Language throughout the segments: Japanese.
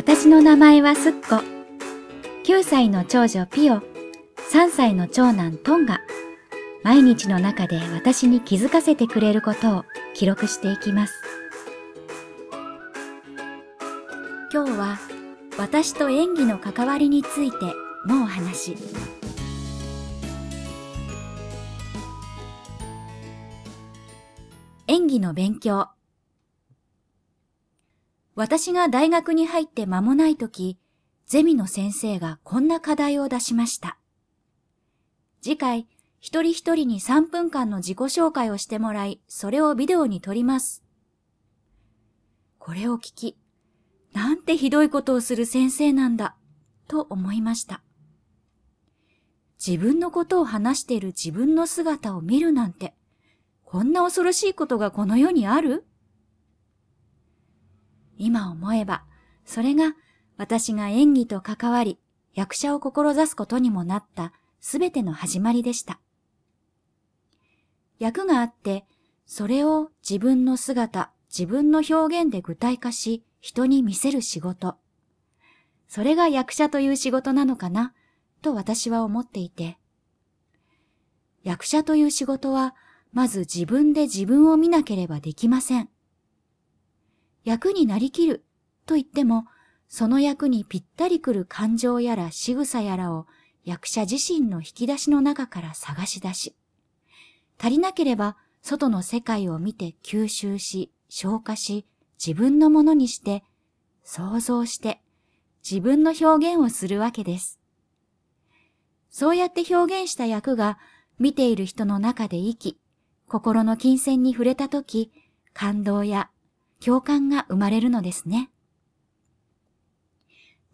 私の名前はすっこ。9歳の長女ピオ、3歳の長男トンが、毎日の中で私に気づかせてくれることを記録していきます。今日は私と演技の関わりについてのお話。演技の勉強。私が大学に入って間もないとき、ゼミの先生がこんな課題を出しました。次回、一人一人に3分間の自己紹介をしてもらい、それをビデオに撮ります。これを聞き、なんてひどいことをする先生なんだ、と思いました。自分のことを話している自分の姿を見るなんて、こんな恐ろしいことがこの世にある？今思えば、それが私が演技と関わり、役者を志すことにもなったすべての始まりでした。役があって、それを自分の姿、自分の表現で具体化し、人に見せる仕事。それが役者という仕事なのかな、と私は思っていて。役者という仕事は、まず自分で自分を見なければできません。役になりきると言っても、その役にぴったりくる感情やら仕草やらを役者自身の引き出しの中から探し出し、足りなければ外の世界を見て吸収し、消化し、自分のものにして、想像して、自分の表現をするわけです。そうやって表現した役が見ている人の中で生き、心の金銭に触れたとき、感動や共感が生まれるのですね。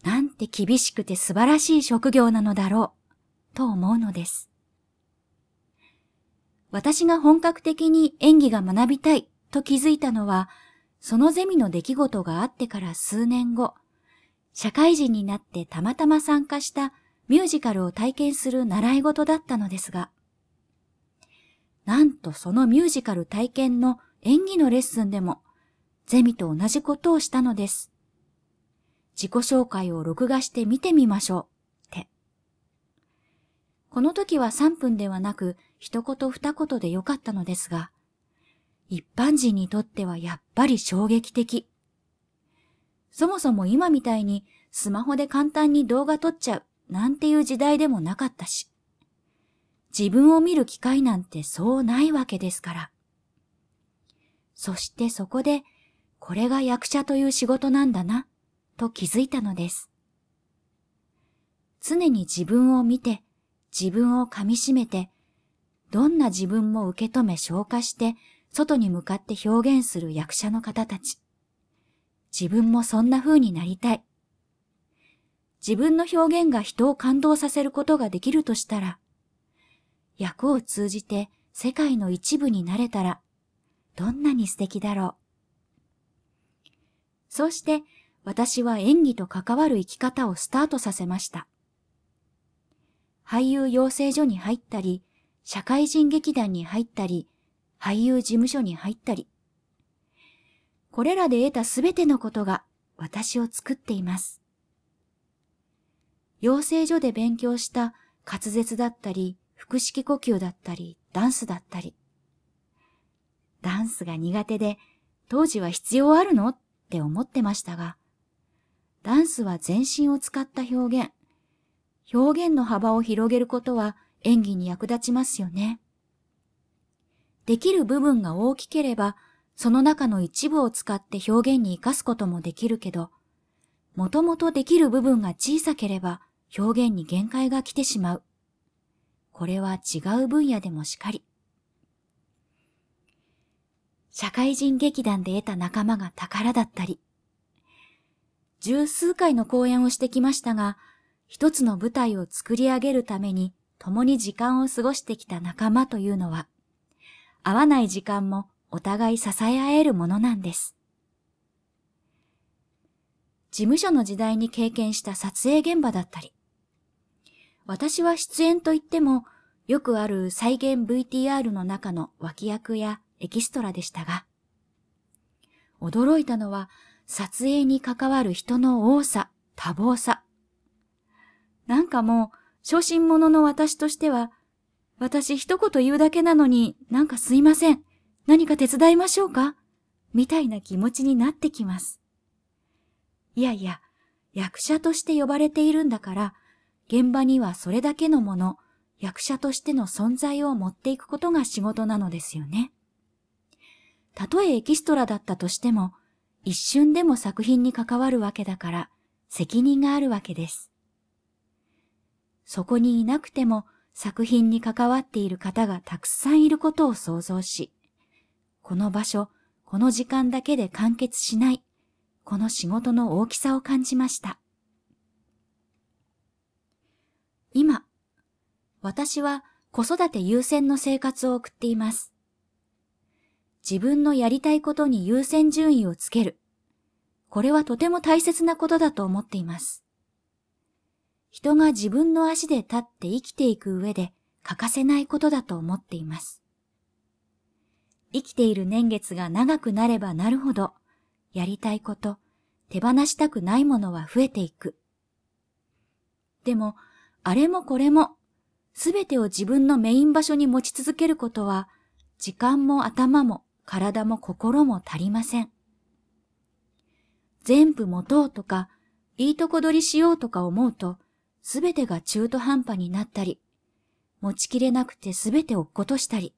なんて厳しくて素晴らしい職業なのだろう、と思うのです。私が本格的に演技が学びたいと気づいたのは、そのゼミの出来事があってから数年後、社会人になってたまたま参加したミュージカルを体験する習い事だったのですが、なんとそのミュージカル体験の演技のレッスンでもゼミと同じことをしたのです。自己紹介を録画して見てみましょう。って。この時は3分ではなく一言二言でよかったのですが、一般人にとってはやっぱり衝撃的。そもそも今みたいにスマホで簡単に動画撮っちゃうなんていう時代でもなかったし、自分を見る機会なんてそうないわけですから。そしてそこでこれが役者という仕事なんだな、と気づいたのです。常に自分を見て、自分を噛み締めて、どんな自分も受け止め消化して、外に向かって表現する役者の方たち。自分もそんな風になりたい。自分の表現が人を感動させることができるとしたら、役を通じて世界の一部になれたら、どんなに素敵だろう。そうして私は演技と関わる生き方をスタートさせました。俳優養成所に入ったり、社会人劇団に入ったり、俳優事務所に入ったり。これらで得たすべてのことが私を作っています。養成所で勉強した滑舌だったり、腹式呼吸だったり、ダンスだったり。ダンスが苦手で、当時は必要あるの？って思ってましたが、ダンスは全身を使った表現。表現の幅を広げることは演技に役立ちますよね。できる部分が大きければ、その中の一部を使って表現に活かすこともできるけど、もともとできる部分が小さければ表現に限界が来てしまう。これは違う分野でもしかり。社会人劇団で得た仲間が宝だったり、十数回の講演をしてきましたが、一つの舞台を作り上げるために共に時間を過ごしてきた仲間というのは、会わない時間もお互い支え合えるものなんです。事務所の時代に経験した撮影現場だったり、私は出演といっても、よくある再現 VTR の中の脇役やエキストラでしたが、驚いたのは、撮影に関わる人の多さ、多忙さ。なんかもう、小心者の私としては、私一言言うだけなのになんかすいません。何か手伝いましょうか？みたいな気持ちになってきます。いやいや、役者として呼ばれているんだから、現場にはそれだけのもの、役者としての存在を持っていくことが仕事なのですよね。たとえエキストラだったとしても、一瞬でも作品に関わるわけだから、責任があるわけです。そこにいなくても作品に関わっている方がたくさんいることを想像し、この場所、この時間だけで完結しない、この仕事の大きさを感じました。今、私は子育て優先の生活を送っています。自分のやりたいことに優先順位をつける。これはとても大切なことだと思っています。人が自分の足で立って生きていく上で欠かせないことだと思っています。生きている年月が長くなればなるほど、やりたいこと、手放したくないものは増えていく。でも、あれもこれも、すべてを自分のメイン場所に持ち続けることは、時間も頭も体も心も足りません。全部持とうとか、いいとこ取りしようとか思うと、すべてが中途半端になったり、持ちきれなくてすべて落っことしたり、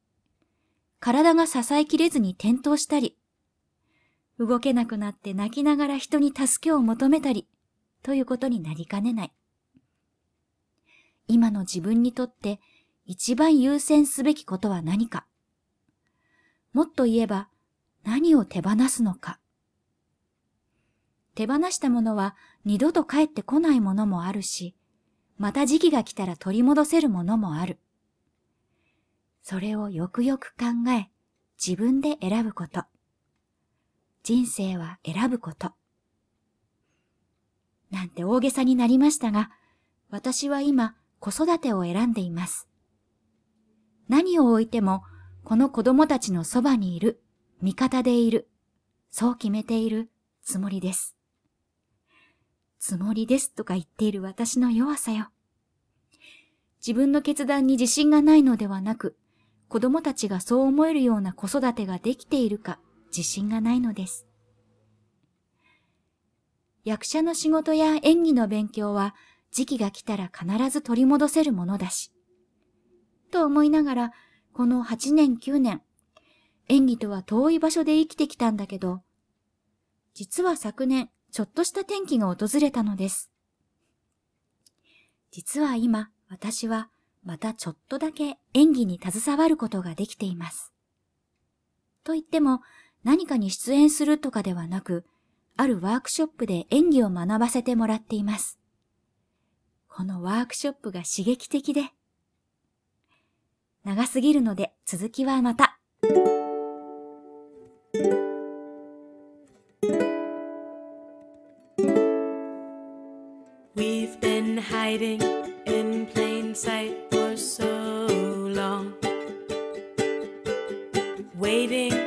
体が支えきれずに転倒したり、動けなくなって泣きながら人に助けを求めたり、ということになりかねない。今の自分にとって一番優先すべきことは何か。もっと言えば何を手放すのか。手放したものは二度と帰ってこないものもあるし、また時期が来たら取り戻せるものもある。それをよくよく考え、自分で選ぶこと。人生は選ぶこと。なんて大げさになりましたが、私は今子育てを選んでいます。何を置いても、この子供たちのそばにいる、味方でいる、そう決めているつもりです。つもりですとか言っている私の弱さよ。自分の決断に自信がないのではなく、子供たちがそう思えるような子育てができているか自信がないのです。役者の仕事や演技の勉強は時期が来たら必ず取り戻せるものだし。と思いながら、この8年9年、演技とは遠い場所で生きてきたんだけど、実は昨年、ちょっとした転機が訪れたのです。実は今、私はまたちょっとだけ演技に携わることができています。と言っても何かに出演するとかではなく、あるワークショップで演技を学ばせてもらっています。このワークショップが刺激的で、長すぎるので続きはまた。Waiting.